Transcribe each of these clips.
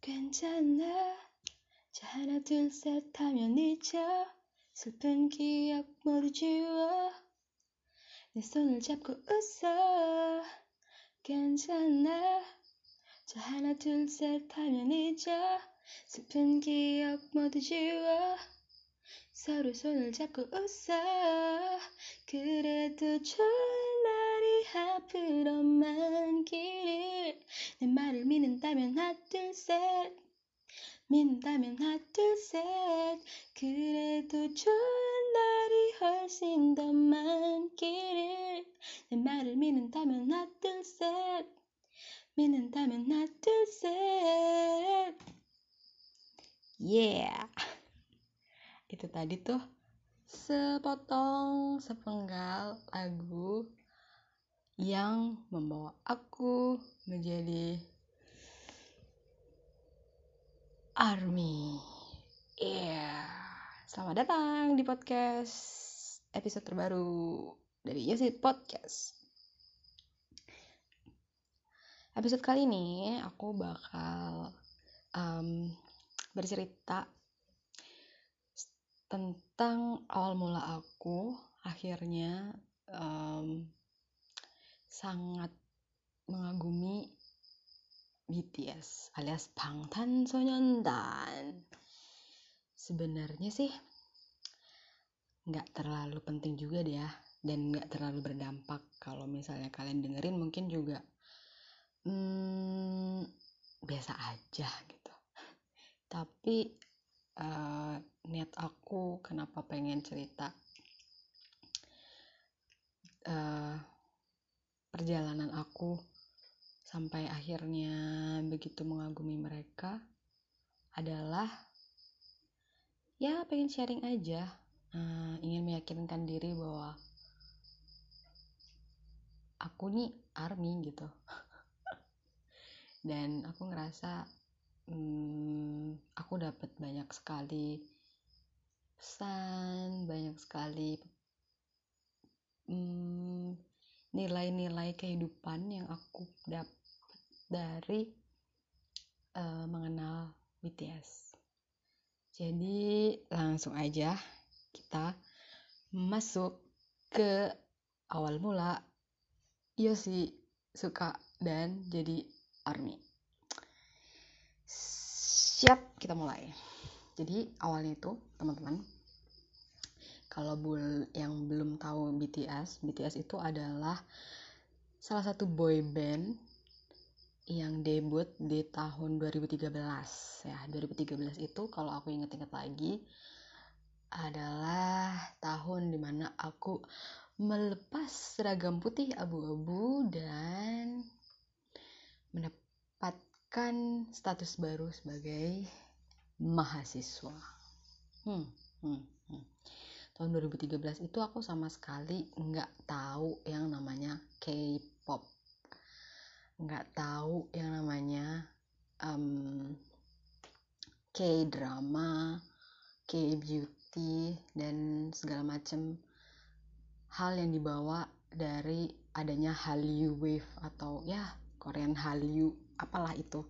괜찮아? 자 하나 둘 셋 하면 잊어 슬픈 기억 모두 지워. 내 손을 잡고 웃어. 괜찮아? 자 하나 둘 셋 하면 잊어 슬픈 기억 모두 지워. 서로 손을 잡고 웃어. 그래도 좋은 앞으로만 길을 내 말을 믿는다면 하나 둘셋 믿는다면 하나 둘셋 그래도 좋은 날이 훨씬 더 많기를 내 말을 믿는다면 하나 둘셋 믿는다면 하나 둘셋 yeah itu tadi tuh sepotong sepenggal lagu yang membawa aku menjadi army. Yeah. Selamat datang di podcast episode terbaru dari Yosit Podcast. Episode kali ini aku bakal um, bercerita tentang awal mula aku akhirnya um, sangat mengagumi BTS alias Bangtansonyondan. Sebenarnya sih nggak terlalu penting juga deh ya dan nggak terlalu berdampak kalau misalnya kalian dengerin mungkin juga hmm, biasa aja gitu. Tapi uh, niat aku kenapa pengen cerita uh, perjalanan aku sampai akhirnya begitu mengagumi mereka adalah ya pengen sharing aja uh, ingin meyakinkan diri bahwa aku nih army gitu. Dan aku ngerasa hmm, aku dapat banyak sekali pesan banyak sekali hmm, nilai-nilai kehidupan yang aku dapat dari uh, mengenal BTS. Jadi langsung aja kita masuk ke awal mula. Yosi suka dan jadi ARMY. Siap kita mulai. Jadi awalnya itu teman-teman kalau bul yang belum tahu BTS BTS itu adalah salah satu boy band yang debut di tahun 2013 ya 2013 itu kalau aku inget-inget lagi adalah tahun di mana aku melepas seragam putih abu-abu dan mendapat kan status baru sebagai mahasiswa. Hmm, hmm. Tahun 2013 itu aku sama sekali nggak tahu yang namanya K-pop, nggak tahu yang namanya um, K-drama, K-beauty dan segala macam hal yang dibawa dari adanya Hallyu Wave atau ya Korean Hallyu apalah itu.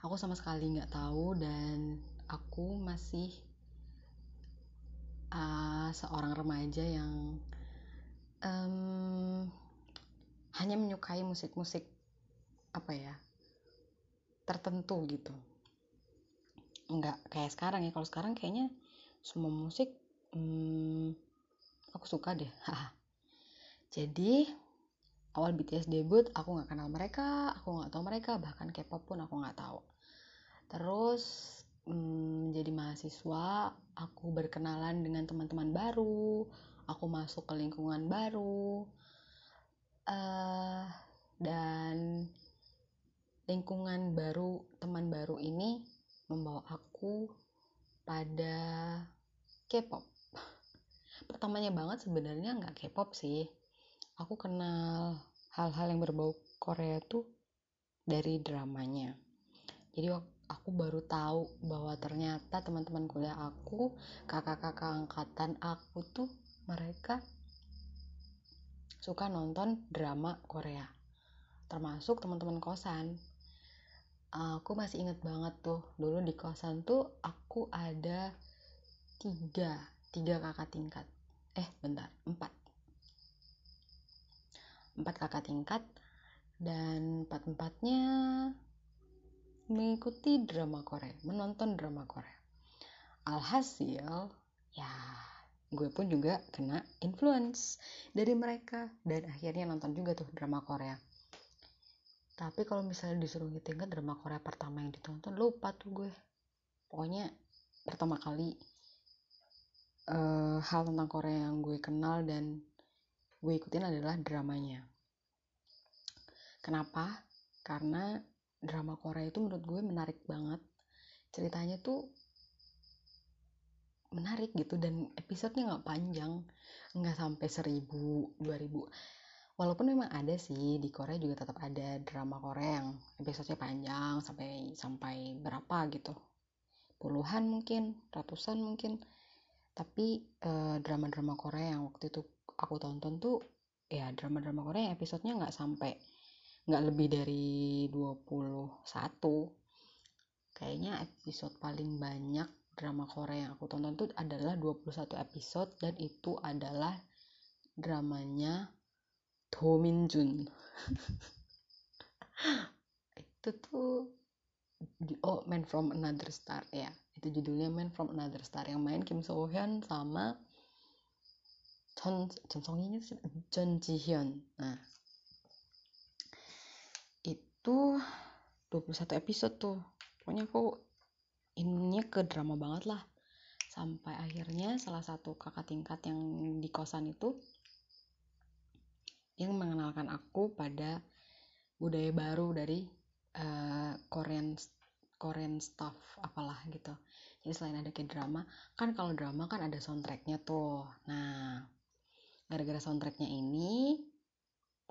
Aku sama sekali nggak tahu dan aku masih uh, seorang remaja yang um, hanya menyukai musik-musik apa ya tertentu gitu. Nggak kayak sekarang ya. Kalau sekarang kayaknya semua musik hmm, aku suka deh. Jadi awal BTS debut aku nggak kenal mereka aku nggak tahu mereka bahkan K-pop pun aku nggak tahu. Terus hmm, jadi mahasiswa aku berkenalan dengan teman-teman baru aku masuk ke lingkungan baru uh, dan lingkungan baru teman baru ini membawa aku pada K-pop. Pertamanya banget sebenarnya nggak K-pop sih. Aku kenal hal-hal yang berbau Korea tuh dari dramanya. Jadi aku baru tahu bahwa ternyata teman-teman kuliah aku kakak-kakak angkatan aku tuh mereka suka nonton drama Korea termasuk teman-teman kosan. Aku masih inget banget tuh dulu di kosan tuh aku ada tiga tiga kakak tingkat. Eh bentar empat. Empat kakak tingkat dan empat empatnya mengikuti drama Korea menonton drama Korea. Alhasil ya gue pun juga kena influence dari mereka dan akhirnya nonton juga tuh drama Korea. Tapi kalau misalnya disuruh ngitung drama Korea pertama yang ditonton lupa tuh gue. Pokoknya pertama kali uh, hal tentang Korea yang gue kenal dan gue ikutin adalah dramanya. Kenapa? Karena drama Korea itu menurut gue menarik banget. Ceritanya tuh menarik gitu dan episodenya nggak panjang nggak sampai seribu dua ribu. Walaupun memang ada sih di Korea juga tetap ada drama Korea yang episodenya panjang sampai sampai berapa gitu. Puluhan mungkin ratusan mungkin. Tapi drama drama-drama Korea yang waktu itu aku tonton tuh ya drama-drama Korea yang episodenya nggak sampai nggak lebih dari 21 kayaknya episode paling banyak drama Korea yang aku tonton tuh adalah 21 episode dan itu adalah dramanya Dominjun itu tuh oh Man from Another Star ya. Itu judulnya Man from Another Star yang main Kim So Hyun sama Jon Jon Song sih? Jon Ji Hyun. Nah itu 21 episode tuh. Pokoknya aku ininya ke drama banget lah. Sampai akhirnya salah satu kakak tingkat yang di kosan itu yang mengenalkan aku pada budaya baru dari uh, Korean Korean stuff apalah gitu. Jadi selain ada kayak drama kan kalau drama kan ada soundtracknya tuh. Nah gara-gara soundtracknya ini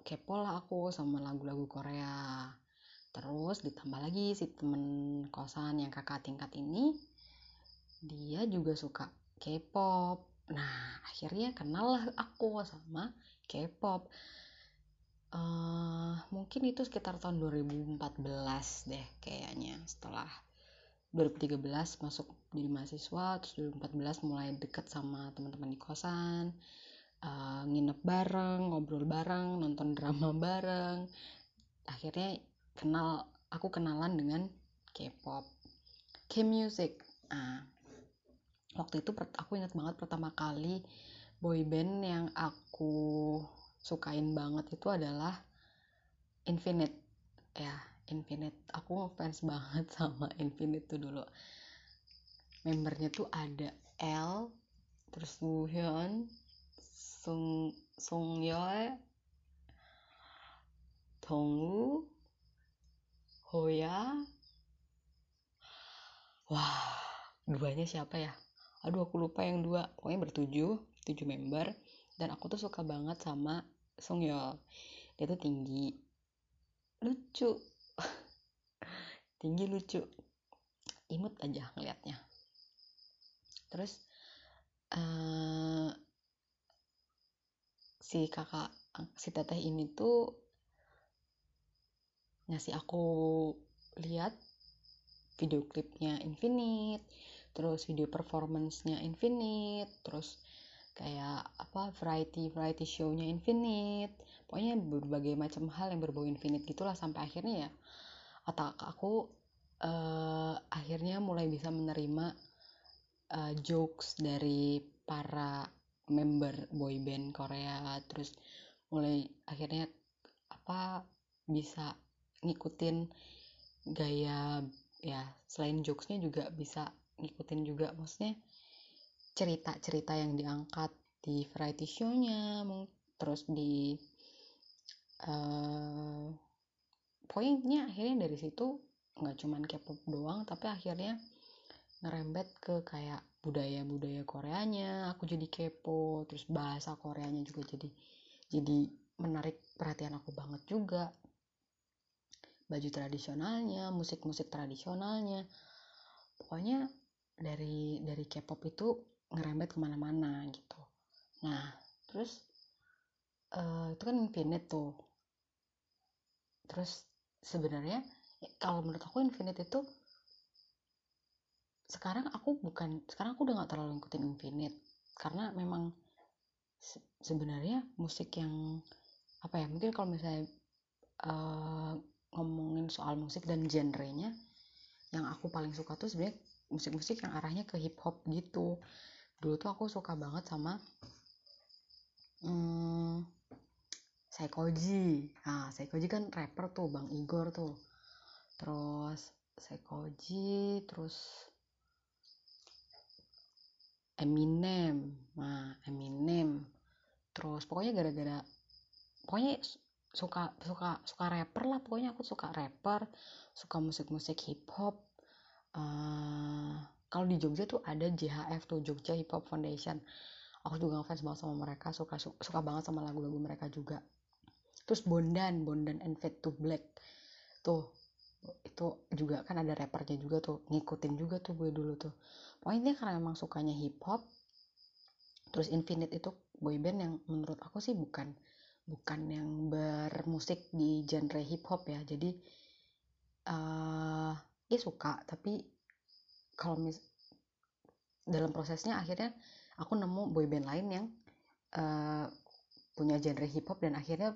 kepo lah aku sama lagu-lagu Korea terus ditambah lagi si temen kosan yang kakak tingkat ini dia juga suka K-pop. Nah akhirnya kenal lah aku sama K-pop. Uh, mungkin itu sekitar tahun 2014 deh kayaknya. Setelah 2013 masuk jadi mahasiswa terus 2014 mulai deket sama teman-teman di kosan. Uh, nginep bareng ngobrol bareng nonton drama bareng. Akhirnya kenal aku kenalan dengan K-pop. K-music. Nah, waktu itu aku ingat banget pertama kali boyband yang aku sukain banget itu adalah Infinite. Ya Infinite. Aku fans banget sama Infinite tuh dulu. Membernya tuh ada L terus Woohyun Sung Sung Yeol Dongwoo Hoya wah duanya siapa ya? Aduh aku lupa yang dua. Pokoknya bertujuh tujuh member. Dan aku tuh suka banget sama Song Yeol. Dia tuh tinggi. Lucu. Tinggi lucu. Imut aja ngeliatnya. Terus uh, si kakak si teteh ini tuh ngasih aku lihat video klipnya Infinite terus video performance-nya Infinite terus kayak apa variety variety show-nya Infinite. Pokoknya berbagai macam hal yang berbau Infinite gitulah sampai akhirnya ya otak aku uh, akhirnya mulai bisa menerima uh, jokes dari para member boy band Korea. Terus mulai akhirnya apa bisa ngikutin gaya ya selain jokesnya juga bisa ngikutin juga. Maksudnya cerita-cerita yang diangkat di variety show-nya terus di uh, poinnya akhirnya dari situ nggak cuman K-pop doang tapi akhirnya ngerembet ke kayak budaya-budaya Koreanya. Aku jadi kepo terus bahasa Koreanya juga jadi jadi menarik perhatian aku banget juga baju tradisionalnya musik-musik tradisionalnya. Pokoknya dari dari K-pop itu ngerembet ke mana-mana gitu. Nah terus uh, itu kan infinite tuh. Terus sebenarnya kalau menurut aku Infinite itu sekarang aku bukan sekarang aku udah nggak terlalu ngikutin Infinite. Karena memang se sebenarnya musik yang apa ya mungkin kalau misalnya uh, ngomongin soal musik dan genrenya yang aku paling suka tuh sebenarnya musik-musik yang arahnya ke hip hop gitu. Dulu tuh aku suka banget sama hmm, Saikoji nah kan rapper tuh Bang Igor tuh. Terus Saikoji terus Eminem. Nah Eminem. Terus pokoknya gara-gara pokoknya suka suka suka rapper lah pokoknya aku suka rapper suka musik-musik hip hop uh, kalau di Jogja tuh ada JHF tuh Jogja Hip Hop Foundation. Aku juga ngefans banget sama mereka suka suka, suka banget sama lagu-lagu mereka juga. Terus Bondan Bondan and Fade to Black tuh itu juga kan ada rappernya juga tuh ngikutin juga tuh gue dulu tuh. Pokoknya karena emang sukanya hip hop terus Infinite itu boyband yang menurut aku sih bukan bukan yang bermusik di genre hip hop ya. Jadi uh, ya suka tapi kalau mis dalam prosesnya akhirnya aku nemu boyband lain yang uh, punya genre hip hop dan akhirnya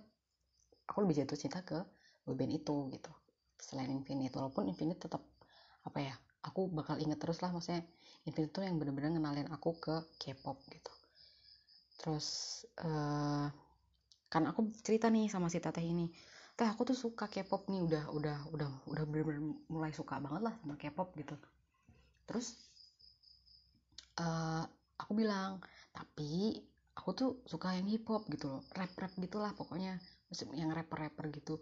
aku lebih jatuh cinta ke boyband itu gitu. Selain Infinite walaupun Infinite tetap apa ya aku bakal inget terus lah maksudnya Infinite itu yang bener-bener ngenalin aku ke K-pop gitu. Terus uh, kan aku cerita nih sama si teteh ini. Teh aku tuh suka K-pop nih udah udah udah udah bener-bener mulai suka banget lah sama K-pop gitu. Terus uh, aku bilang tapi aku tuh suka yang hip hop gitu loh. Rap rap gitulah pokoknya yang rapper rapper gitu.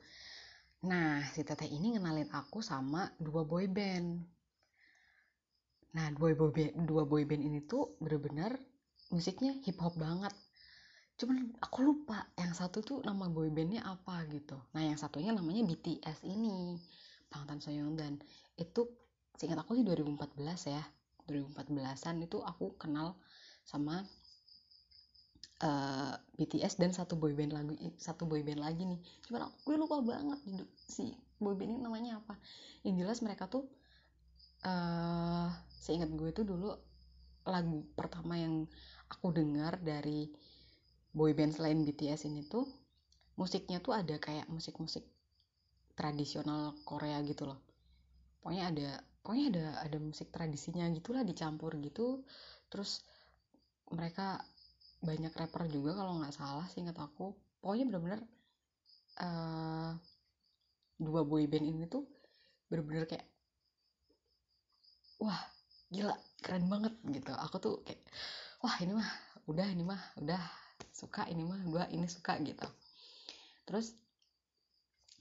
Nah si teteh ini ngenalin aku sama dua boy band. Nah dua boy band dua boy band ini tuh bener-bener musiknya hip hop banget cuman aku lupa yang satu tuh nama boybandnya apa gitu. Nah yang satunya namanya BTS ini Bangtan dan itu seingat aku sih 2014 ya. 2014an itu aku kenal sama uh, eh, BTS dan satu boyband lagi satu boyband lagi nih. Cuman aku gue lupa banget si boyband ini namanya apa. Yang jelas mereka tuh uh, seingat gue tuh dulu lagu pertama yang aku dengar dari boyband selain BTS ini tuh musiknya tuh ada kayak musik-musik tradisional Korea gitu loh. Pokoknya ada pokoknya ada ada musik tradisinya gitulah dicampur gitu. Terus mereka banyak rapper juga kalau nggak salah seingat aku. Pokoknya bener-bener uh, dua boyband ini tuh bener-bener kayak wah gila keren banget gitu. Aku tuh kayak wah ini mah udah ini mah udah suka ini mah gue ini suka gitu. Terus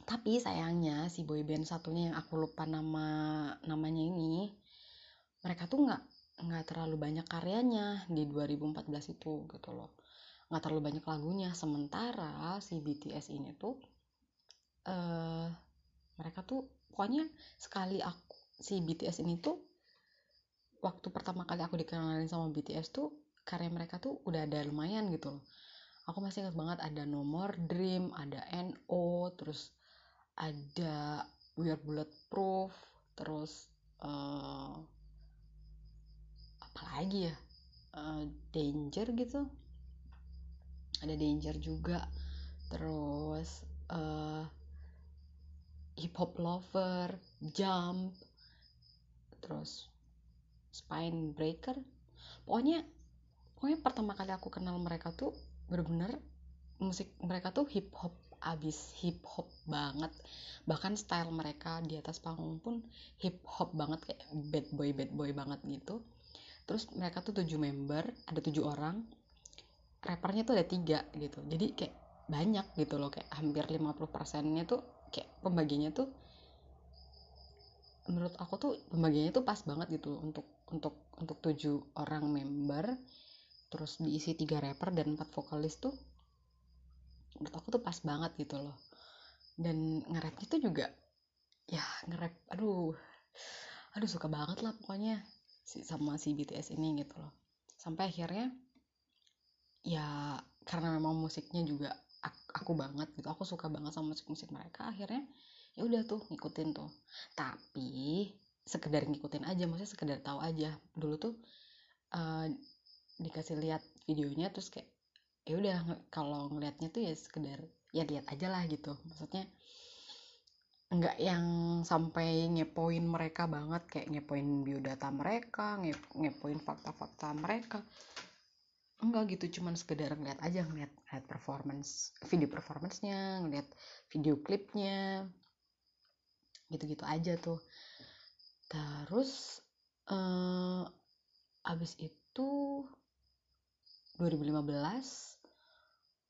tapi sayangnya si boyband satunya yang aku lupa nama namanya ini mereka tuh nggak nggak terlalu banyak karyanya di 2014 itu gitu loh. Nggak terlalu banyak lagunya. Sementara si BTS ini tuh uh, mereka tuh pokoknya sekali aku si BTS ini tuh waktu pertama kali aku dikenalin sama BTS tuh karya mereka tuh udah ada lumayan gitu loh. Aku masih ingat banget ada nomor dream ada no terus ada we are bulletproof terus uh, apa lagi ya? Uh, danger gitu. Ada danger juga. Terus uh, hip hop lover jump terus spine breaker. Pokoknya pokoknya pertama kali aku kenal mereka tuh bener-bener musik mereka tuh hip hop abis hip hop banget. Bahkan style mereka di atas panggung pun hip hop banget kayak bad boy bad boy banget gitu. Terus mereka tuh tujuh member ada tujuh orang. Rappernya tuh ada tiga gitu. Jadi kayak banyak gitu loh kayak hampir 50 persennya tuh kayak pembagiannya tuh menurut aku tuh pembagiannya tuh pas banget gitu untuk untuk untuk tujuh orang member terus diisi tiga rapper dan empat vokalis tuh menurut aku tuh pas banget gitu loh. Dan nge-rapnya tuh juga ya nge-rap aduh aduh suka banget lah pokoknya si sama si BTS ini gitu loh. Sampai akhirnya ya karena memang musiknya juga aku, banget gitu aku suka banget sama musik musik mereka akhirnya ya udah tuh ngikutin tuh. Tapi sekedar ngikutin aja maksudnya sekedar tahu aja. Dulu tuh uh, dikasih lihat videonya terus kayak ya udah kalau ngelihatnya tuh ya sekedar ya lihat aja lah gitu. Maksudnya nggak yang sampai ngepoin mereka banget kayak ngepoin biodata mereka ngep ngepoin fakta-fakta mereka. Enggak gitu cuman sekedar ngeliat aja ngeliat, ngeliat performance video performancenya ngeliat video klipnya gitu-gitu aja tuh. Terus uh, abis itu 2015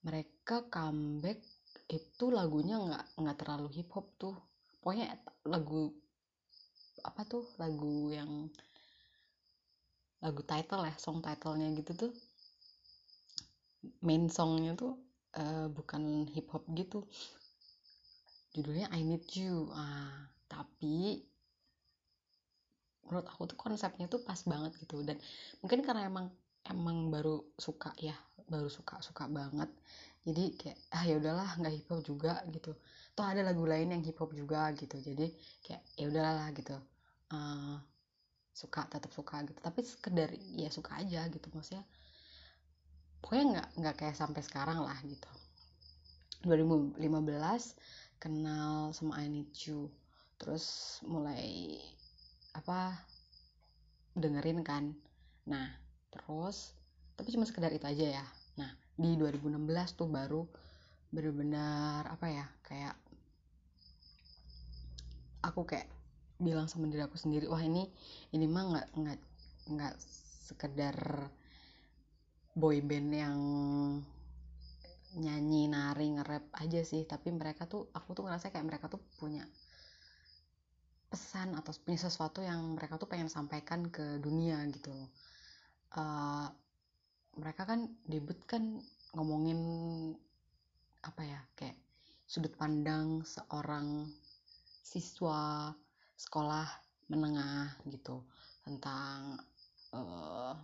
mereka comeback itu lagunya nggak nggak terlalu hip hop tuh. Pokoknya lagu apa tuh lagu yang lagu title ya song titlenya gitu tuh. Main songnya tuh uh, bukan hip hop gitu. Judulnya I Need You. Ah tapi menurut aku tuh konsepnya tuh pas banget gitu. Dan mungkin karena emang emang baru suka ya baru suka suka banget. Jadi kayak ah ya udahlah nggak hip hop juga gitu. Toh ada lagu lain yang hip hop juga gitu. Jadi kayak ya udahlah gitu. Uh, suka tetap suka gitu. Tapi sekedar ya suka aja gitu. Maksudnya pokoknya nggak nggak kayak sampai sekarang lah gitu. 2015 kenal sama I Need You. Terus mulai apa dengerin kan. Nah terus tapi cuma sekedar itu aja ya. Nah di 2016 tuh baru bener-bener apa ya kayak aku kayak bilang sama diri aku sendiri wah ini ini mah nggak nggak nggak sekedar boy band yang nyanyi nari nge-rap aja sih. Tapi mereka tuh aku tuh ngerasa kayak mereka tuh punya pesan atau punya sesuatu yang mereka tuh pengen sampaikan ke dunia gitu uh, mereka kan debut kan ngomongin apa ya kayak sudut pandang seorang siswa sekolah menengah gitu tentang uh,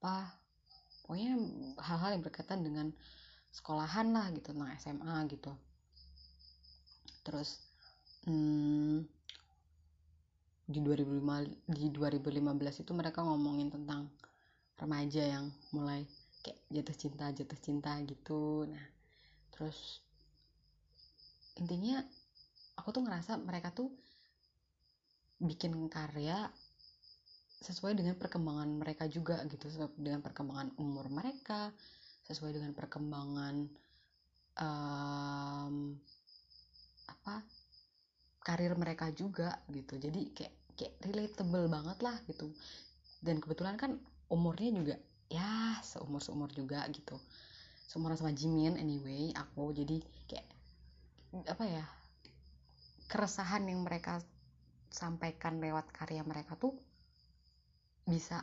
apa pokoknya hal-hal yang berkaitan dengan sekolahan lah gitu tentang SMA gitu. Terus hmm, di 2005 di 2015 itu mereka ngomongin tentang remaja yang mulai kayak jatuh cinta jatuh cinta gitu. Nah terus intinya aku tuh ngerasa mereka tuh bikin karya sesuai dengan perkembangan mereka juga gitu dengan perkembangan umur mereka sesuai dengan perkembangan um, apa karir mereka juga gitu. Jadi kayak kayak relatable banget lah gitu. Dan kebetulan kan umurnya juga ya seumur seumur juga gitu. Seumuran sama Jimin anyway aku. Jadi kayak apa ya keresahan yang mereka sampaikan lewat karya mereka tuh bisa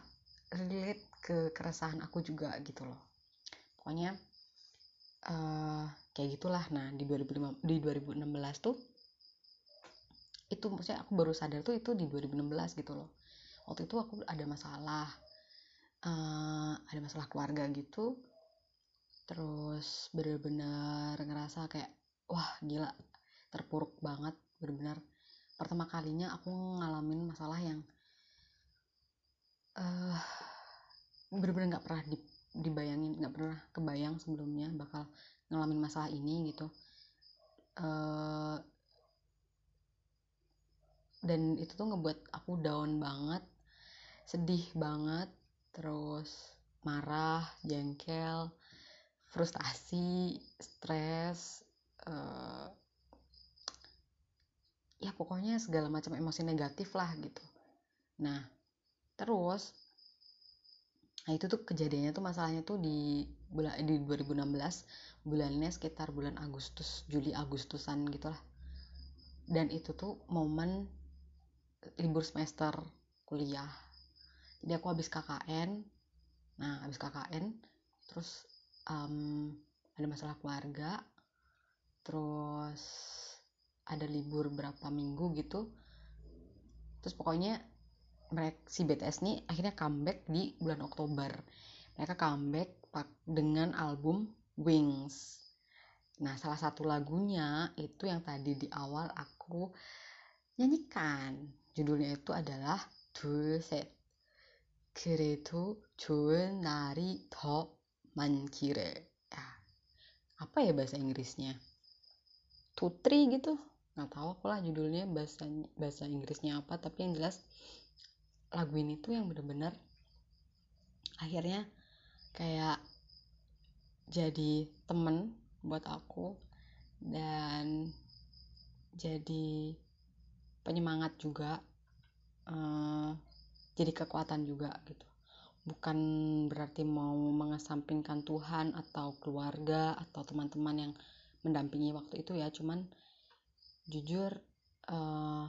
relate ke keresahan aku juga gitu loh. Pokoknya uh, kayak gitulah. Nah di 2005 di 2016 tuh itu maksudnya aku baru sadar tuh itu di 2016 gitu loh. Waktu itu aku ada masalah uh, ada masalah keluarga gitu. Terus bener-bener ngerasa kayak wah gila terpuruk banget bener-bener pertama kalinya aku ngalamin masalah yang uh, bener-bener nggak pernah di, dibayangin nggak pernah kebayang sebelumnya bakal ngalamin masalah ini gitu. Uh, dan itu tuh ngebuat aku down banget sedih banget terus marah jengkel frustasi stres uh, ya pokoknya segala macam emosi negatif lah gitu. Nah terus nah itu tuh kejadiannya tuh masalahnya tuh di bulan di 2016 bulannya sekitar bulan Agustus Juli Agustusan gitulah. Dan itu tuh momen libur semester kuliah. Jadi aku habis KKN nah habis KKN terus um, ada masalah keluarga. Terus ada libur berapa minggu gitu. Terus pokoknya mereka si BTS nih akhirnya comeback di bulan Oktober. Mereka comeback dengan album Wings. Nah salah satu lagunya itu yang tadi di awal aku nyanyikan Judulnya itu adalah dul set Geredo Joel Nari Do Mankire. Apa ya bahasa Inggrisnya? Tutri gitu. Nggak tahu aku lah judulnya bahasa bahasa Inggrisnya apa, tapi yang jelas lagu ini tuh yang bener-bener akhirnya kayak jadi temen buat aku dan jadi penyemangat juga uh, jadi kekuatan juga gitu. Bukan berarti mau mengesampingkan Tuhan atau keluarga atau teman-teman yang mendampingi waktu itu ya. Cuman jujur uh,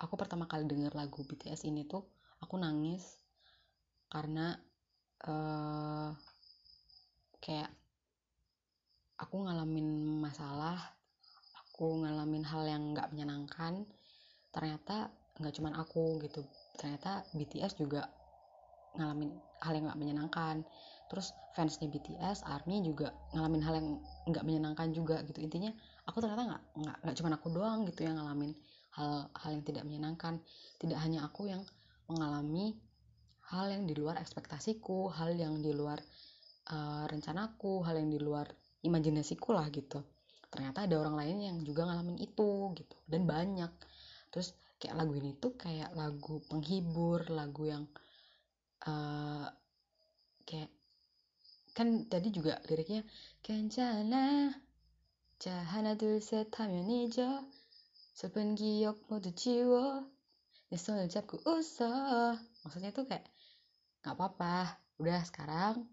aku pertama kali denger lagu BTS ini tuh aku nangis karena uh, kayak aku ngalamin masalah aku ngalamin hal yang nggak menyenangkan ternyata nggak cuman aku gitu ternyata BTS juga ngalamin hal yang gak menyenangkan. Terus fansnya BTS ARMY juga ngalamin hal yang nggak menyenangkan juga gitu. Intinya aku ternyata nggak nggak nggak cuma aku doang gitu yang ngalamin hal hal yang tidak menyenangkan. Tidak hanya aku yang mengalami hal yang di luar ekspektasiku hal yang di luar uh, rencanaku hal yang di luar imajinasiku lah gitu. Ternyata ada orang lain yang juga ngalamin itu gitu dan banyak terus kayak lagu ini tuh kayak lagu penghibur lagu yang uh, kayak kan tadi juga liriknya 괜찮아 자 하나 둘셋 하면 잊어 슬픈 기억 모두 지워 내 손을 잡고 웃어 maksudnya tuh kayak nggak apa-apa udah sekarang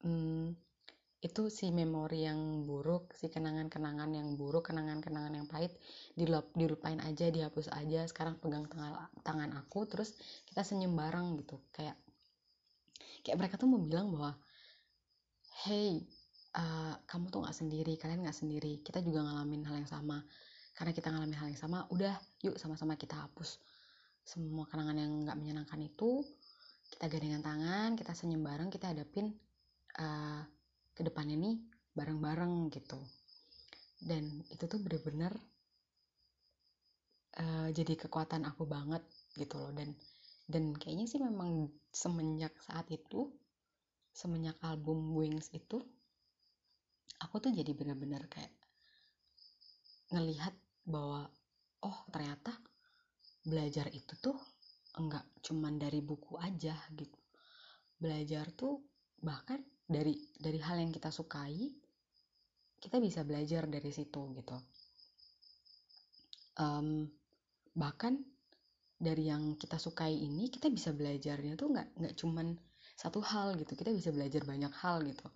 hmm, itu si memori yang buruk, si kenangan-kenangan yang buruk, kenangan-kenangan yang pahit dilup, dilupain aja, dihapus aja. Sekarang pegang tangan, tangan aku, terus kita senyum bareng gitu. Kayak kayak mereka tuh mau bilang bahwa, hey, uh, kamu tuh nggak sendiri, kalian nggak sendiri. Kita juga ngalamin hal yang sama. Karena kita ngalamin hal yang sama, udah yuk sama-sama kita hapus semua kenangan yang nggak menyenangkan itu. Kita gandengan tangan, kita senyum bareng, kita hadapin uh, ke depannya nih bareng-bareng gitu. Dan itu tuh bener-bener uh, jadi kekuatan aku banget gitu loh. Dan dan kayaknya sih memang semenjak saat itu semenjak album Wings itu aku tuh jadi bener-bener kayak ngelihat bahwa oh ternyata belajar itu tuh enggak cuman dari buku aja gitu. Belajar tuh bahkan dari dari hal yang kita sukai kita bisa belajar dari situ gitu. Um, bahkan dari yang kita sukai ini kita bisa belajarnya tuh nggak nggak cuman satu hal gitu. Kita bisa belajar banyak hal gitu.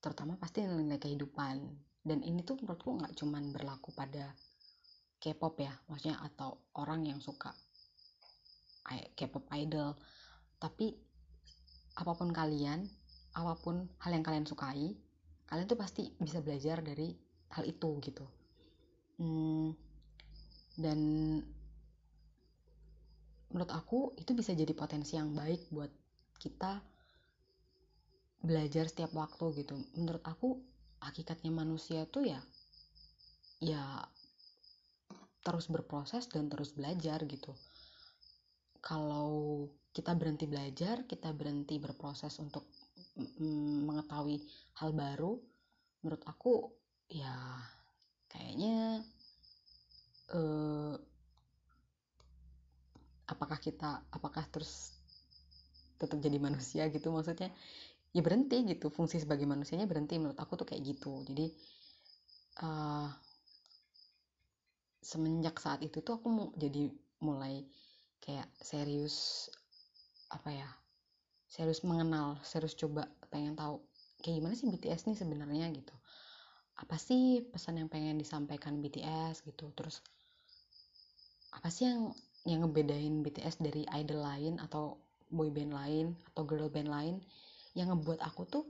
Terutama pasti nilai kehidupan. Dan ini tuh menurutku nggak cuman berlaku pada K-pop ya maksudnya atau orang yang suka K-pop idol. Tapi apa pun kalian apa pun hal yang kalian sukai kalian tuh pasti bisa belajar dari hal itu gitu. Hmm, dan menurut aku itu bisa jadi potensi yang baik buat kita belajar setiap waktu gitu. Menurut aku hakikatnya manusia tuh ya ya terus berproses dan terus belajar gitu. Kalau kita berhenti belajar kita berhenti berproses untuk mengetahui hal baru menurut aku ya kayaknya uh, apakah kita apakah terus tetap jadi manusia gitu maksudnya? Ya berhenti gitu fungsi sebagai manusianya berhenti menurut aku tuh kayak gitu. Jadi uh, semenjak saat itu tuh aku mau jadi mulai kayak serius apa ya serius mengenal serius coba pengen tahu kayak gimana sih BTS nih sebenarnya gitu. Apa sih pesan yang pengen disampaikan BTS gitu? Terus apa sih yang yang ngebedain BTS dari idol lain atau boy band lain atau girl band lain yang ngebuat aku tuh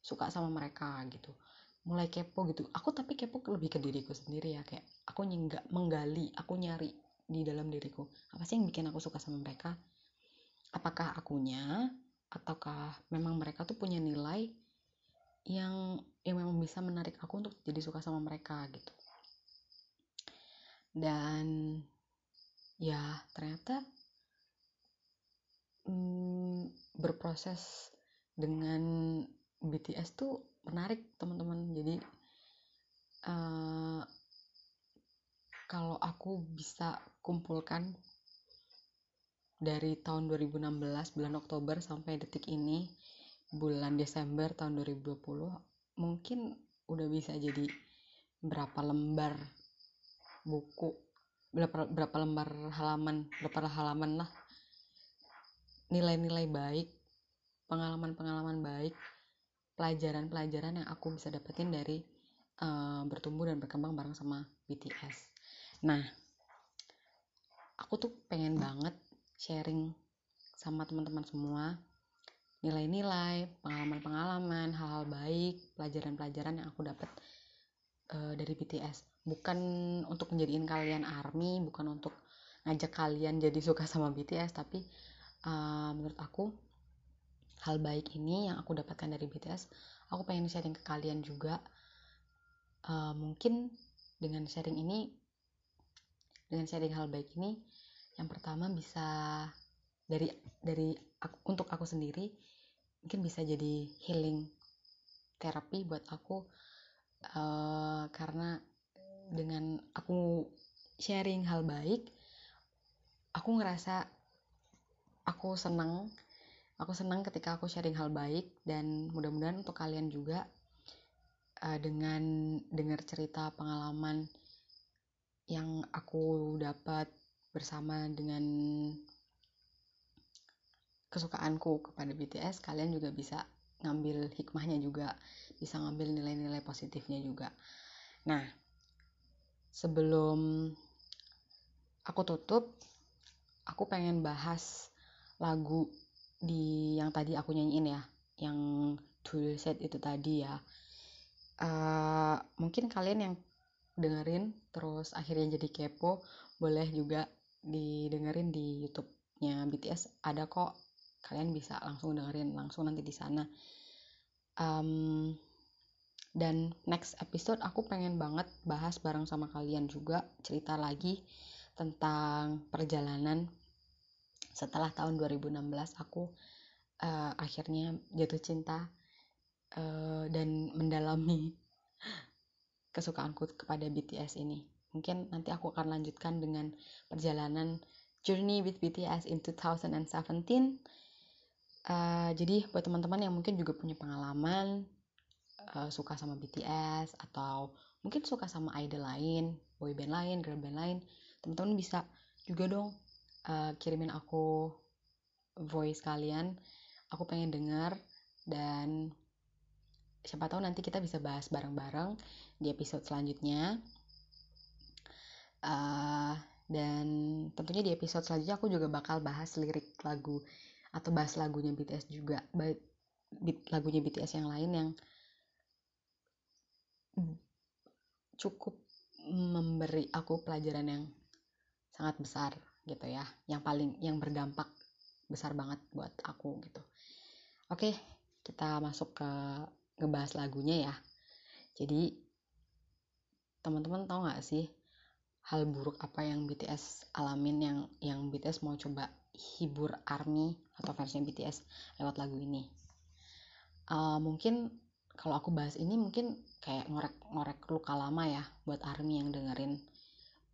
suka sama mereka gitu? Mulai kepo gitu. Aku tapi kepo lebih ke diriku sendiri ya kayak aku nggak menggali aku nyari di dalam diriku. Apa sih yang bikin aku suka sama mereka? Apakah akunya ataukah memang mereka tuh punya nilai yang yang memang bisa menarik aku untuk jadi suka sama mereka gitu. Dan ya ternyata hmm, berproses dengan BTS tuh menarik teman-teman. Jadi uh, kalau aku bisa kumpulkan dari tahun 2016 bulan Oktober sampai detik ini bulan Desember tahun 2020 mungkin udah bisa jadi berapa lembar buku berapa lembar halaman berapa halaman lah nilai-nilai baik pengalaman-pengalaman baik pelajaran-pelajaran yang aku bisa dapetin dari uh, bertumbuh dan berkembang bareng sama BTS nah aku tuh pengen banget sharing sama teman-teman semua nilai-nilai, pengalaman-pengalaman, hal-hal baik, pelajaran-pelajaran yang aku dapat uh, dari BTS. Bukan untuk menjadiin kalian army, bukan untuk ngajak kalian jadi suka sama BTS, tapi uh, menurut aku hal baik ini yang aku dapatkan dari BTS, aku pengen sharing ke kalian juga. Uh, mungkin dengan sharing ini, dengan sharing hal baik ini, yang pertama bisa dari dari aku, untuk aku sendiri mungkin bisa jadi healing terapi buat aku uh, karena dengan aku sharing hal baik aku ngerasa aku senang aku senang ketika aku sharing hal baik dan mudah-mudahan untuk kalian juga uh, dengan dengar cerita pengalaman yang aku dapat bersama dengan kesukaanku kepada BTS kalian juga bisa ngambil hikmahnya juga bisa ngambil nilai-nilai positifnya juga. Nah sebelum aku tutup aku pengen bahas lagu di yang tadi aku nyanyiin ya yang tool set itu tadi ya. Uh, mungkin kalian yang dengerin terus akhirnya jadi kepo boleh juga didengerin di YouTube-nya BTS ada kok. Kalian bisa langsung dengerin langsung nanti di sana. Um, dan next episode aku pengen banget bahas bareng sama kalian juga cerita lagi tentang perjalanan setelah tahun 2016 aku uh, akhirnya jatuh cinta uh, dan mendalami kesukaanku kepada BTS ini mungkin nanti aku akan lanjutkan dengan perjalanan Journey with BTS in 2017 uh, jadi buat teman-teman yang mungkin juga punya pengalaman uh, suka sama BTS atau mungkin suka sama idol lain boyband lain girl band lain teman-teman bisa juga dong uh, kirimin aku voice kalian. Aku pengen denger dan siapa tahu nanti kita bisa bahas bareng-bareng di episode selanjutnya uh, dan tentunya di episode selanjutnya aku juga bakal bahas lirik lagu atau bahas lagunya BTS juga lagunya BTS yang lain yang cukup memberi aku pelajaran yang sangat besar gitu ya yang paling yang berdampak besar banget buat aku gitu. Oke kita masuk ke ngebahas lagunya ya. Jadi teman-teman tahu nggak sih hal buruk apa yang BTS alamin yang yang BTS mau coba hibur ARMY atau fansnya BTS lewat lagu ini? Uh, mungkin kalau aku bahas ini mungkin kayak ngorek-ngorek luka lama ya buat ARMY yang dengerin.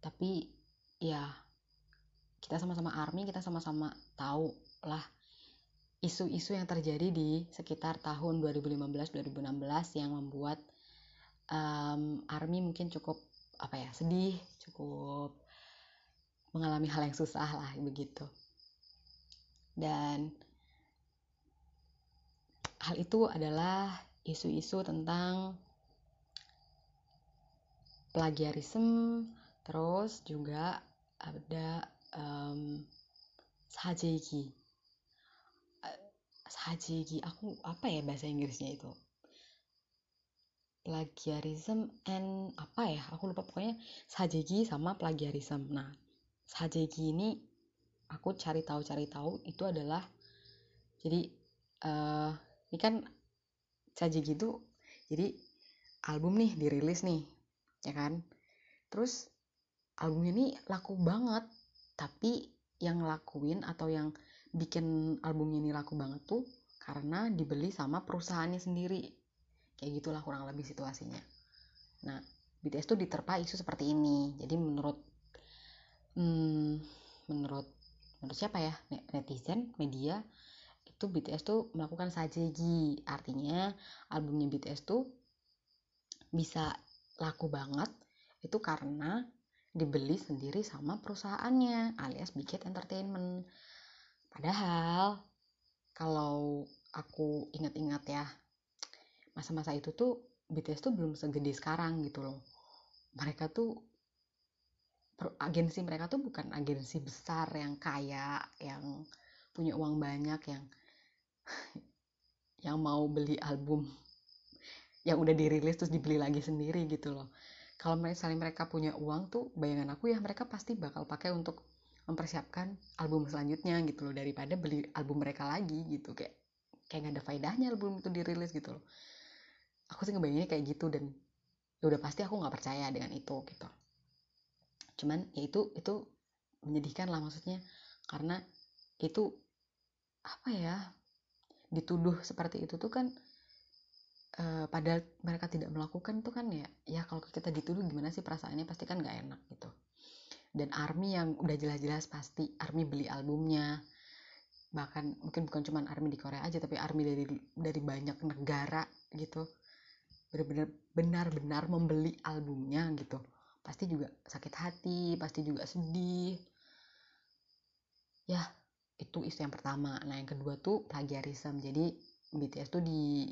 Tapi ya kita sama-sama ARMY kita sama-sama tahu lah isu-isu yang terjadi di sekitar tahun 2015-2016 yang membuat um, ARMY mungkin cukup apa ya sedih cukup mengalami hal yang susah lah begitu. Dan hal itu adalah isu-isu tentang plagiarisme terus juga ada um, sajegi sajegi aku apa ya bahasa Inggrisnya itu plagiarism and apa ya? Aku lupa pokoknya sajegi sama plagiarism. Nah sajegi ini aku cari tahu cari tahu itu adalah jadi uh, ini kan sajegi itu jadi album nih dirilis nih ya kan? Terus album ini laku banget tapi yang ngelakuin atau yang bikin album ini laku banget tuh karena dibeli sama perusahaannya sendiri kayak gitulah kurang lebih situasinya. Nah BTS tuh diterpa isu seperti ini. Jadi menurut hmm, menurut menurut siapa ya? Netizen media itu BTS tuh melakukan sajegi. Artinya albumnya BTS tuh bisa laku banget itu karena dibeli sendiri sama perusahaannya alias Big Hit Entertainment. Padahal kalau aku ingat-ingat ya masa-masa itu tuh BTS tuh belum segede sekarang gitu loh. Mereka tuh agensi mereka tuh bukan agensi besar yang kaya, yang punya uang banyak, yang yang mau beli album yang udah dirilis terus dibeli lagi sendiri gitu loh. Kalau misalnya mereka punya uang tuh bayangan aku ya mereka pasti bakal pakai untuk mempersiapkan album selanjutnya gitu loh daripada beli album mereka lagi gitu. Kayak kayak gak ada faedahnya album itu dirilis gitu loh aku sih ngebayanginnya kayak gitu dan ya udah pasti aku nggak percaya dengan itu gitu. Cuman ya itu itu menyedihkan lah maksudnya. Karena itu apa ya dituduh seperti itu tuh kan uh, padahal mereka tidak melakukan tuh kan ya ya kalau kita dituduh gimana sih perasaannya pasti kan nggak enak gitu. Dan Army yang udah jelas-jelas pasti Army beli albumnya. Bahkan mungkin bukan cuma Army di Korea aja tapi Army dari dari banyak negara gitu benar-benar membeli albumnya gitu. Pasti juga sakit hati pasti juga sedih. Ya itu isu yang pertama. Nah yang kedua tuh plagiarism. Jadi BTS tuh di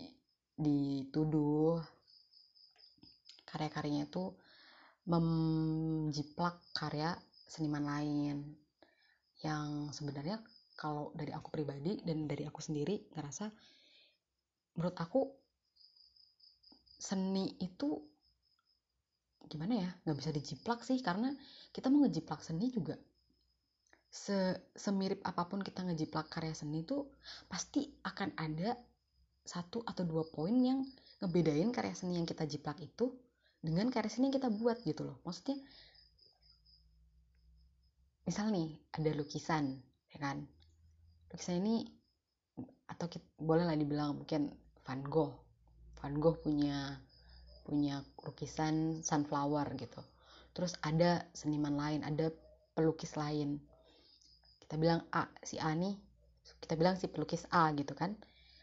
dituduh karya-karyanya itu menjiplak karya seniman lain. Yang sebenarnya kalau dari aku pribadi dan dari aku sendiri ngerasa menurut aku seni itu gimana ya? Nggak bisa dijiplak sih karena kita mau ngejiplak seni juga. Se semirip apa pun kita ngejiplak karya seni itu pasti akan ada satu atau dua poin yang ngebedain karya seni yang kita jiplak itu dengan karya seni yang kita buat gitu loh. Maksudnya misal nih ada lukisan ya kan? Lukisan ini atau kita, boleh lah dibilang mungkin Van Gogh Van Gogh punya punya lukisan sunflower gitu. Terus ada seniman lain ada pelukis lain. Kita bilang A si A nih kita bilang si pelukis A gitu kan.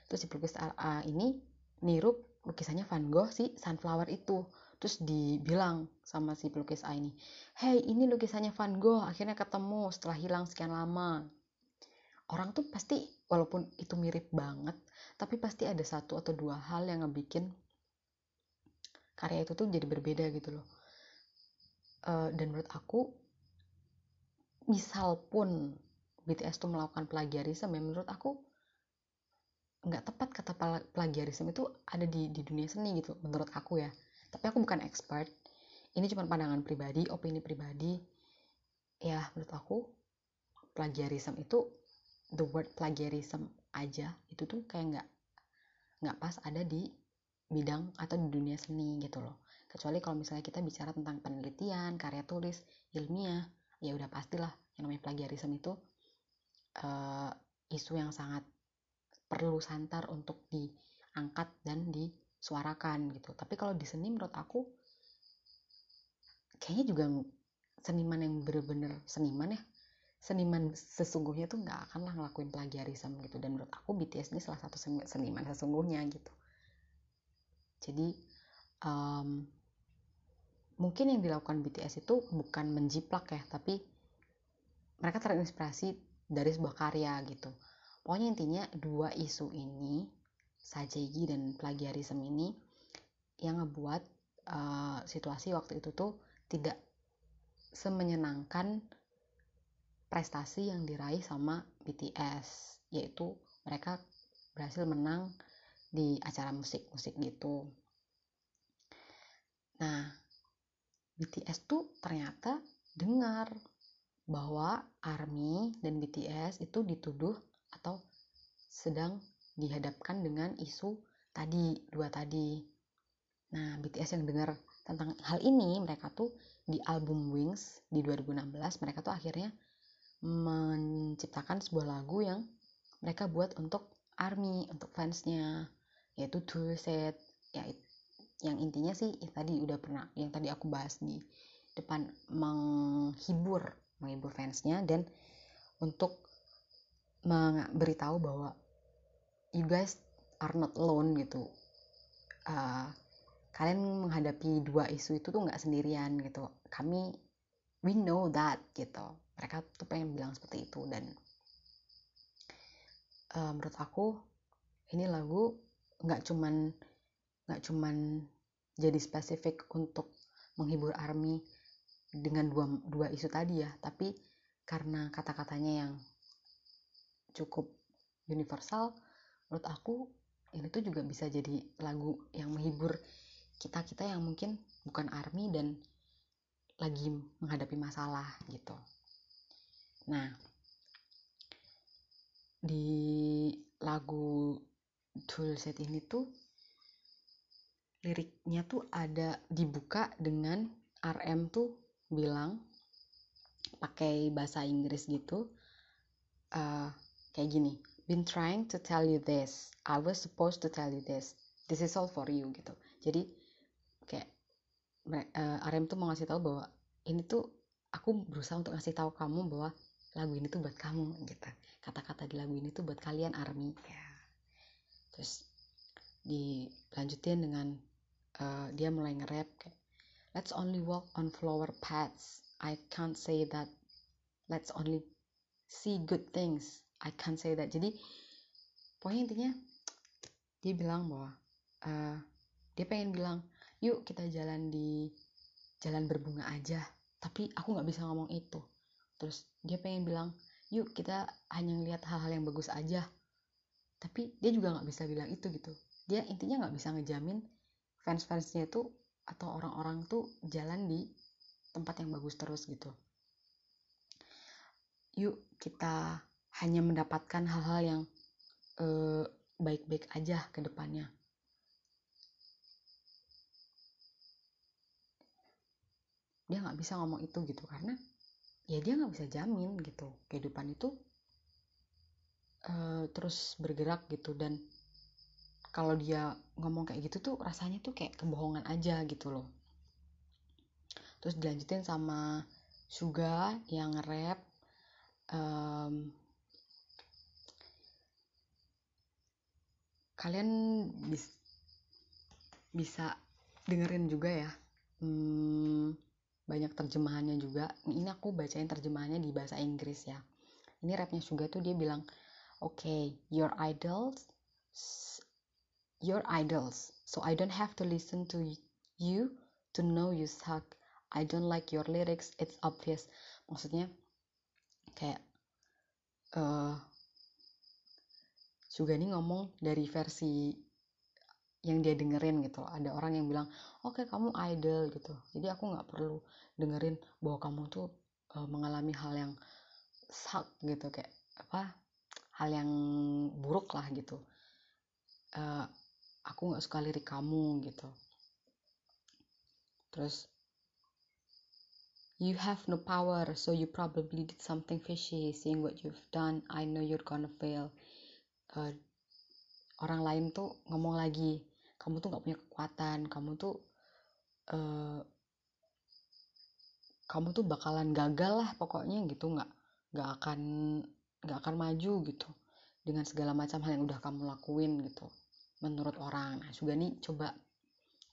Terus si pelukis A ini niru lukisannya Van Gogh si sunflower itu. Terus dibilang sama si pelukis A ini hey ini lukisannya Van Gogh. Akhirnya ketemu setelah hilang sekian lama orang tuh pasti walaupun itu mirip banget tapi pasti ada satu atau dua hal yang ngebikin karya itu tuh jadi berbeda gitu loh. Uh, dan menurut aku misal pun BTS tuh melakukan plagiarisme ya menurut aku nggak tepat kata plagiarisme itu ada di di dunia seni gitu menurut aku ya. Tapi aku bukan expert. Ini cuma pandangan pribadi opini pribadi. Ya menurut aku plagiarisme itu the word plagiarism aja itu tuh kayak nggak nggak pas ada di bidang atau di dunia seni gitu loh. Kecuali kalau misalnya kita bicara tentang penelitian karya tulis ilmiah ya udah pastilah yang namanya plagiarisme itu uh, isu yang sangat perlu santar untuk diangkat dan disuarakan gitu. Tapi kalau di seni menurut aku kayaknya juga seniman yang bener-bener seniman ya seniman sesungguhnya tuh nggak akan lah ngelakuin plagiarisme gitu. Dan menurut aku BTS ini salah satu seniman sesungguhnya gitu. Jadi um, mungkin yang dilakukan BTS itu bukan menjiplak ya tapi mereka terinspirasi dari sebuah karya gitu. Pokoknya intinya dua isu ini sajegi dan plagiarisme ini yang ngebuat uh, situasi waktu itu tuh tidak semenyenangkan prestasi yang diraih sama BTS yaitu mereka berhasil menang di acara musik-musik gitu. Nah, BTS tuh ternyata dengar bahwa ARMY dan BTS itu dituduh atau sedang dihadapkan dengan isu tadi dua tadi nah BTS yang dengar tentang hal ini mereka tuh di album Wings di 2016 mereka tuh akhirnya menciptakan sebuah lagu yang mereka buat untuk ARMY untuk fansnya yaitu Tour Set. Ya yang intinya sih ya tadi udah pernah yang tadi aku bahas di depan menghibur menghibur fansnya dan untuk memberitahu bahwa you guys are not alone gitu. Uh, kalian menghadapi dua isu itu tuh nggak sendirian gitu. Kami we know that gitu mereka tuh pengen bilang seperti itu. Dan uh, menurut aku ini lagu nggak cuman nggak cuman jadi spesifik untuk menghibur army dengan dua dua isu tadi ya tapi karena kata-katanya yang cukup universal menurut aku ini tuh juga bisa jadi lagu yang menghibur kita kita yang mungkin bukan army dan lagi menghadapi masalah gitu nah di lagu Toolset ini tuh liriknya tuh ada dibuka dengan RM tuh bilang pakai bahasa Inggris gitu uh, kayak gini been trying to tell you this. I was supposed to tell you this. This is all for you gitu. Jadi kayak uh, RM tuh mau ngasih tahu bahwa ini tuh aku berusaha untuk ngasih tahu kamu bahwa lagu ini tuh buat kamu gitu. Kata-kata di lagu ini tuh buat kalian army. Ya. Terus dilanjutin dengan uh, dia mulai nge-rap kayak let's only walk on flower paths. I can't say that. Let's only see good things. I can't say that. Jadi pokoknya intinya dia bilang bahwa uh, dia pengen bilang yuk kita jalan di jalan berbunga aja. Tapi aku nggak bisa ngomong itu. Terus dia pengen bilang yuk kita hanya ngelihat hal-hal yang bagus aja. Tapi dia juga nggak bisa bilang itu gitu. Dia intinya nggak bisa ngejamin fans-fansnya itu atau orang-orang tuh jalan di tempat yang bagus terus gitu. Yuk kita hanya mendapatkan hal-hal yang baik baik-baik aja ke depannya. Dia nggak bisa ngomong itu gitu karena ya dia nggak bisa jamin gitu. Kehidupan itu uh, terus bergerak gitu. Dan kalau dia ngomong kayak gitu tuh rasanya tuh kayak kebohongan aja gitu loh. Terus dilanjutin sama Suga yang rap um, kalian bis, bisa dengerin juga ya. Hmm, banyak terjemahannya juga ini aku bacain terjemahannya di bahasa Inggris ya ini rapnya Suga tuh dia bilang oke okay, your idols your idols. So I don't have to listen to you to know you suck. I don't like your lyrics. It's obvious. Maksudnya kayak uh, Sugani ngomong dari versi yang dia dengerin gitu ada orang yang bilang oke kamu idol gitu. Jadi aku nggak perlu dengerin bahwa kamu tuh uh, mengalami hal yang suck gitu kayak apa hal yang buruk lah gitu. Uh, aku nggak suka lirik kamu gitu. Terus you have no power so you probably did something fishy seeing what you've done I know you're gonna fail. Uh, orang lain tuh ngomong lagi kamu tuh nggak punya kekuatan kamu tuh uh, kamu tuh bakalan gagal lah pokoknya gitu nggak nggak akan nggak akan maju gitu dengan segala macam hal yang udah kamu lakuin gitu menurut orang. Nah Sugani coba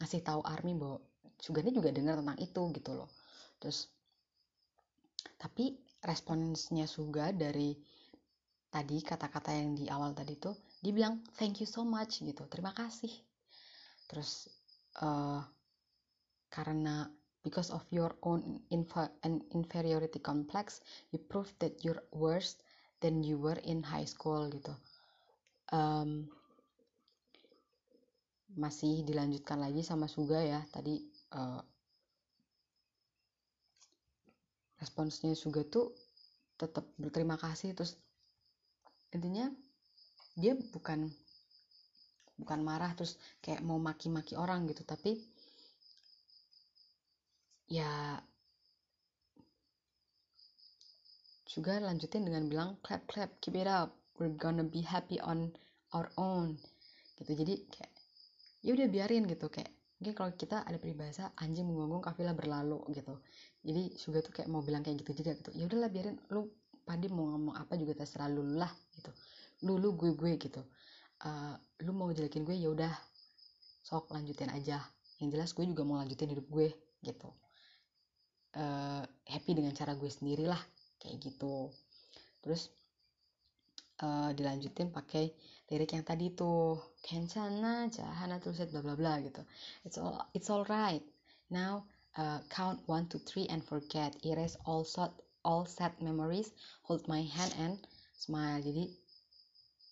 ngasih tahu Army bahwa Sugani juga dengar tentang itu gitu loh. Terus tapi responsnya Suga dari tadi kata-kata yang di awal tadi tuh dia bilang thank you so much gitu. Terima kasih terus uh, karena because of your own and inferiority complex you prove that you're worse than you were in high school gitu. Um, masih dilanjutkan lagi sama Suga ya tadi uh, responsnya Suga tuh tetap berterima kasih terus intinya dia bukan bukan marah terus kayak mau maki-maki orang gitu tapi ya juga lanjutin dengan bilang clap clap keep it up. We're gonna be happy on our own. Gitu. Jadi kayak ya udah biarin gitu. Kayak mungkin kalau kita ada peribahasa anjing menggonggong kafilah berlalu gitu. Jadi juga tuh kayak mau bilang kayak gitu juga gitu. Ya udahlah biarin. Lu padi mau ngomong apa juga terserah lu lah gitu. Lu lu gue gue gitu uh, lu mau jelekin gue ya udah sok lanjutin aja. Yang jelas gue juga mau lanjutin hidup gue gitu. Uh, happy dengan cara gue sendiri lah kayak gitu. Terus uh, dilanjutin pakai lirik yang tadi tuh kencana jahana tulisan bla bla bla gitu. It's all it's all right. Now uh, count one two three and forget. Erase all sad all sad memories. Hold my hand and smile. Jadi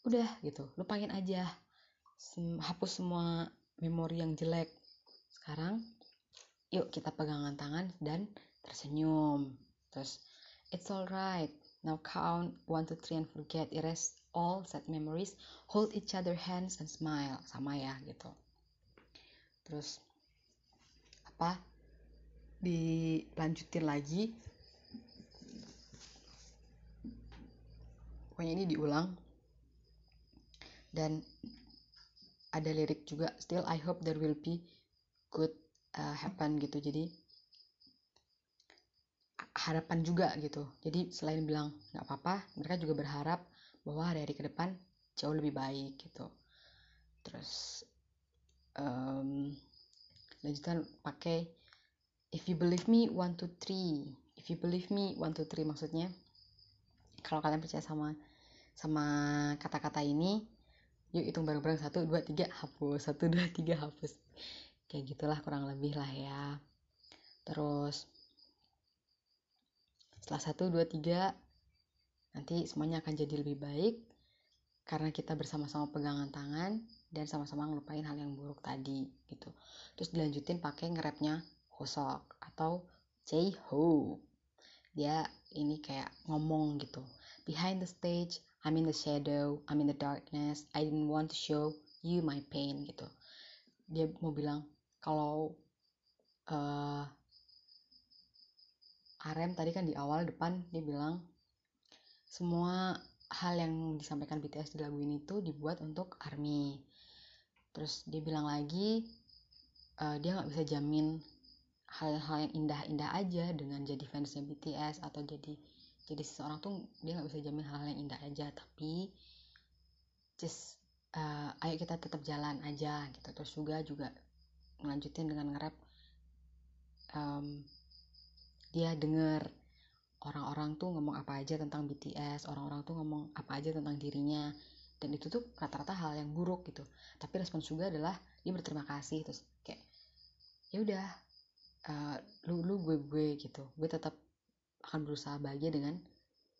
udah gitu lupain aja Sem hapus semua memori yang jelek sekarang yuk kita pegangan tangan dan tersenyum terus it's alright now count one two three and forget erase all sad memories, hold each other hands and smile. Sama ya gitu. Terus apa? Dilanjutin lagi. Pokoknya ini diulang. Dan ada lirik juga still I hope there will be good uh, happen gitu. Jadi harapan juga gitu. Jadi selain bilang nggak apa-apa, mereka juga berharap bahwa hari-hari ke depan jauh lebih baik gitu terus um, lanjutan pakai if you believe me one two three if you believe me one two three maksudnya kalau kalian percaya sama sama kata-kata ini yuk hitung bareng-bareng satu dua tiga hapus satu dua tiga hapus kayak gitulah kurang lebih lah ya terus setelah satu dua tiga Nanti semuanya akan jadi lebih baik karena kita bersama-sama pegangan tangan dan sama-sama ngelupain hal yang buruk tadi gitu. Terus dilanjutin pakai ngerapnya Hosok atau J-Hope. Dia ini kayak ngomong gitu. Behind the stage, I'm in the shadow, I'm in the darkness, I didn't want to show you my pain gitu. Dia mau bilang kalau uh, Arem tadi kan di awal depan dia bilang semua hal yang disampaikan BTS di lagu ini tuh dibuat untuk ARMY terus dia bilang lagi uh, dia nggak bisa jamin hal-hal yang indah-indah aja dengan jadi fansnya BTS atau jadi jadi seseorang tuh dia nggak bisa jamin hal-hal yang indah aja tapi just uh, ayo kita tetap jalan aja gitu. Terus juga juga ngelanjutin dengan nge-rap um, dia denger orang-orang tuh ngomong apa aja tentang BTS orang-orang tuh ngomong apa aja tentang dirinya dan itu tuh rata-rata hal yang buruk gitu. Tapi respon juga adalah dia berterima kasih terus kayak ya udah uh, lu lu gue gue gitu. Gue tetap akan berusaha bahagia dengan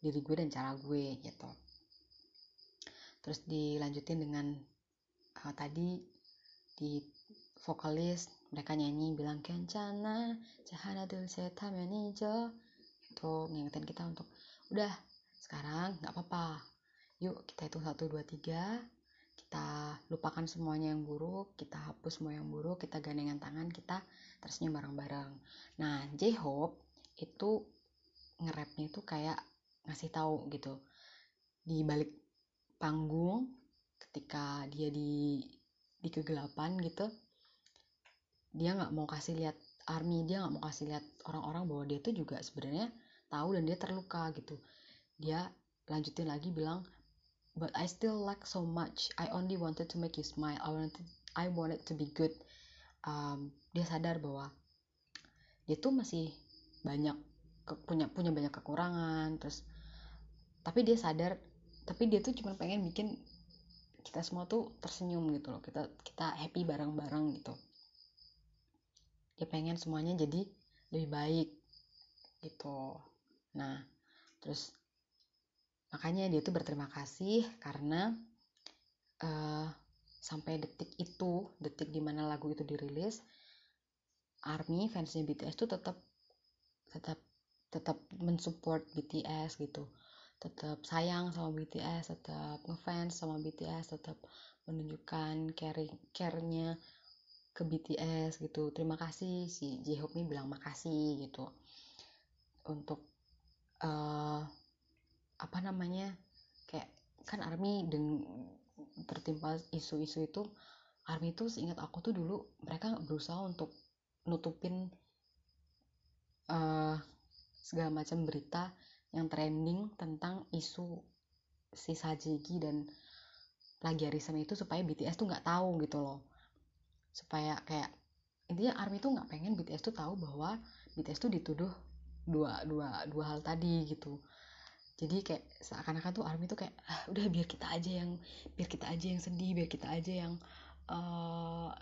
diri gue dan cara gue gitu. Terus dilanjutin dengan uh, tadi di vokalis mereka nyanyi bilang kencana cahana dul setamenijo gitu ngingetin kita untuk udah sekarang nggak apa-apa. Yuk kita hitung satu dua tiga. Kita lupakan semuanya yang buruk kita hapus semua yang buruk kita gandengan tangan kita tersenyum bareng-bareng. Nah J-Hope itu nge-rapnya itu kayak ngasih tahu gitu. Di balik panggung ketika dia di di kegelapan gitu dia nggak mau kasih lihat army dia nggak mau kasih lihat orang-orang bahwa dia tuh juga sebenarnya tahu dan dia terluka gitu. Dia lanjutin lagi bilang but I still like so much. I only wanted to make you smile. I wanted I wanted to be good. Um, dia sadar bahwa dia tuh masih banyak ke, punya punya banyak kekurangan terus tapi dia sadar tapi dia tuh cuma pengen bikin kita semua tuh tersenyum gitu loh kita kita happy bareng-bareng gitu. Dia pengen semuanya jadi lebih baik gitu. Nah, terus makanya dia tuh berterima kasih karena uh, sampai detik itu, detik di mana lagu itu dirilis, ARMY fansnya BTS tuh tetap tetap tetap mensupport BTS gitu. tetap sayang sama BTS tetap ngefans sama BTS tetap menunjukkan care care-nya ke BTS gitu terima kasih si J-Hope ini bilang makasih gitu untuk uh, apa namanya kayak kan Army dan tertimpa isu-isu itu Army itu seingat aku tuh dulu mereka berusaha untuk nutupin uh, segala macam berita yang trending tentang isu si Sajigi dan plagiarisme itu supaya BTS tuh nggak tahu gitu loh. Supaya kayak intinya ARMY tuh nggak pengen BTS tuh tahu bahwa BTS tuh dituduh dua dua dua hal tadi gitu. Jadi kayak seakan-akan tuh ARMY tuh kayak ah, udah biar kita aja yang biar kita aja yang sedih biar kita aja yang uh,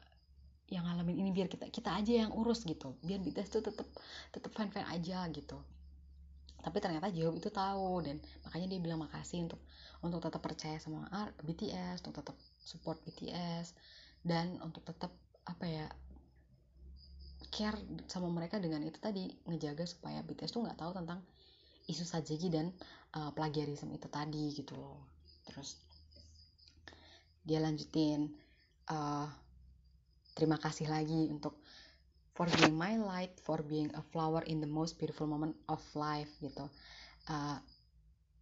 yang ngalamin ini biar kita kita aja yang urus gitu. Biar BTS tuh tetap tetap fine fine aja gitu tapi ternyata Jihop itu tahu dan makanya dia bilang makasih untuk untuk tetap percaya sama BTS untuk tetap support BTS dan untuk tetap apa ya care sama mereka dengan itu tadi ngejaga supaya BTS tuh nggak tahu tentang isu sajegi dan uh, plagiarisme itu tadi gitu loh. Terus dia lanjutin uh, terima kasih lagi untuk for being my light, for being a flower in the most beautiful moment of life gitu. Uh,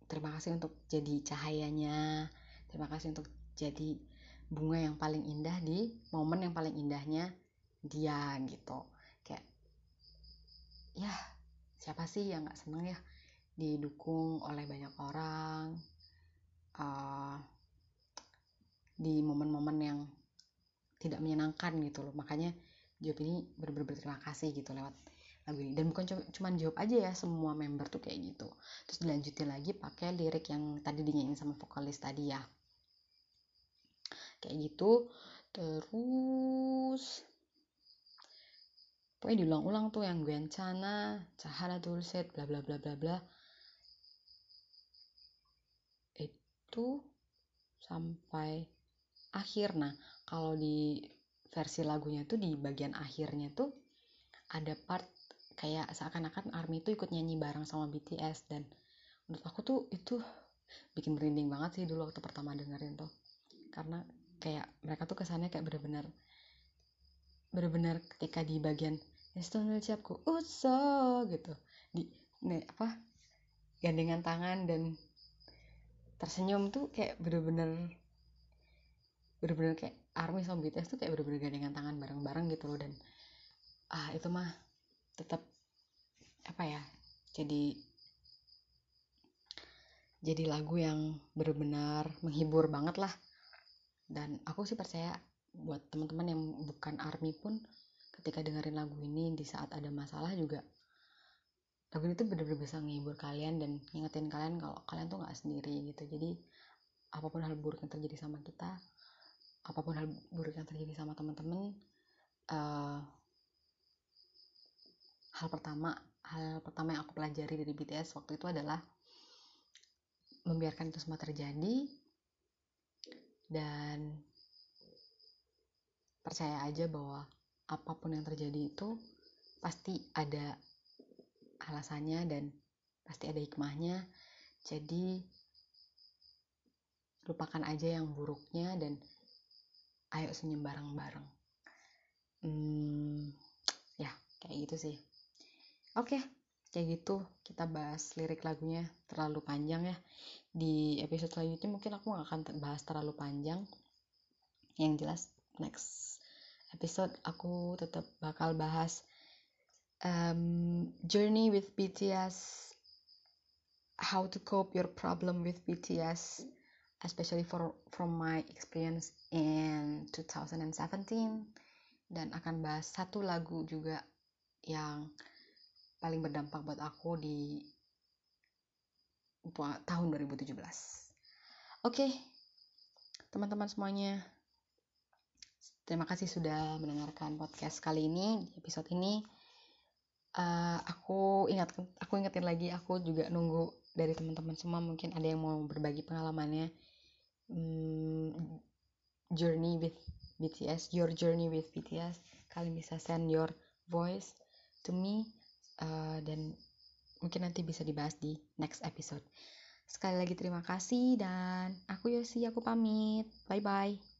terima kasih untuk jadi cahayanya, terima kasih untuk jadi bunga yang paling indah di momen yang paling indahnya dia gitu. Kayak ya siapa sih yang nggak seneng ya didukung oleh banyak orang uh, di momen-momen yang tidak menyenangkan gitu loh makanya Job ini berterima kasih gitu lewat lagu ini. Dan bukan cuma Job aja ya semua member tuh kayak gitu. Terus dilanjutin lagi pakai lirik yang tadi dinyanyiin sama vokalis tadi ya. Kayak gitu. Terus pokoknya diulang-ulang tuh yang Gwencana, Cahara Dulcet, bla bla bla bla bla. Itu sampai akhir. Nah kalau di versi lagunya tuh di bagian akhirnya tuh ada part kayak seakan-akan ARMY itu ikut nyanyi bareng sama BTS dan menurut aku tuh itu bikin merinding banget sih dulu waktu pertama dengerin tuh. Karena kayak mereka tuh kesannya kayak bener-bener bener-bener ketika di bagian Estonel siapku uso gitu. Di nih apa gandengan tangan dan tersenyum tuh kayak bener-bener bener-bener kayak ARMY sama BTS tuh kayak bener-bener gandengan tangan bareng-bareng gitu loh dan ah itu mah tetap apa ya jadi jadi lagu yang benar-benar menghibur banget lah. Dan aku sih percaya buat teman-teman yang bukan army pun ketika dengerin lagu ini di saat ada masalah juga lagu itu benar-benar bisa menghibur kalian dan ngingetin kalian kalau kalian tuh nggak sendiri gitu. Jadi apa pun hal buruk yang terjadi sama kita apa pun hal buruk yang terjadi sama teman-teman uh, hal pertama hal pertama yang aku pelajari dari BTS waktu itu adalah membiarkan itu semua terjadi dan percaya aja bahwa apa pun yang terjadi itu pasti ada alasannya dan pasti ada hikmahnya. Jadi lupakan aja yang buruknya dan ayo senyum bareng-bareng. Hmm, ya kayak gitu sih. Oke kayak gitu. Kita bahas lirik lagunya terlalu panjang ya. Di episode selanjutnya mungkin aku gak akan bahas terlalu panjang. Yang jelas next episode aku tetap bakal bahas um, journey with BTS how to cope your problem with BTS especially for from my experience in 2017 dan akan bahas satu lagu juga yang paling berdampak buat aku di tahun 2017. Oke, okay, teman-teman semuanya, terima kasih sudah mendengarkan podcast kali ini episode ini. Uh, aku ingat, aku ingetin lagi, aku juga nunggu dari teman-teman semua mungkin ada yang mau berbagi pengalamannya um, journey with BTS, your journey with BTS, kalian bisa send your voice to me uh, dan mungkin nanti bisa dibahas di next episode. sekali lagi terima kasih dan aku Yosi aku pamit. Bye bye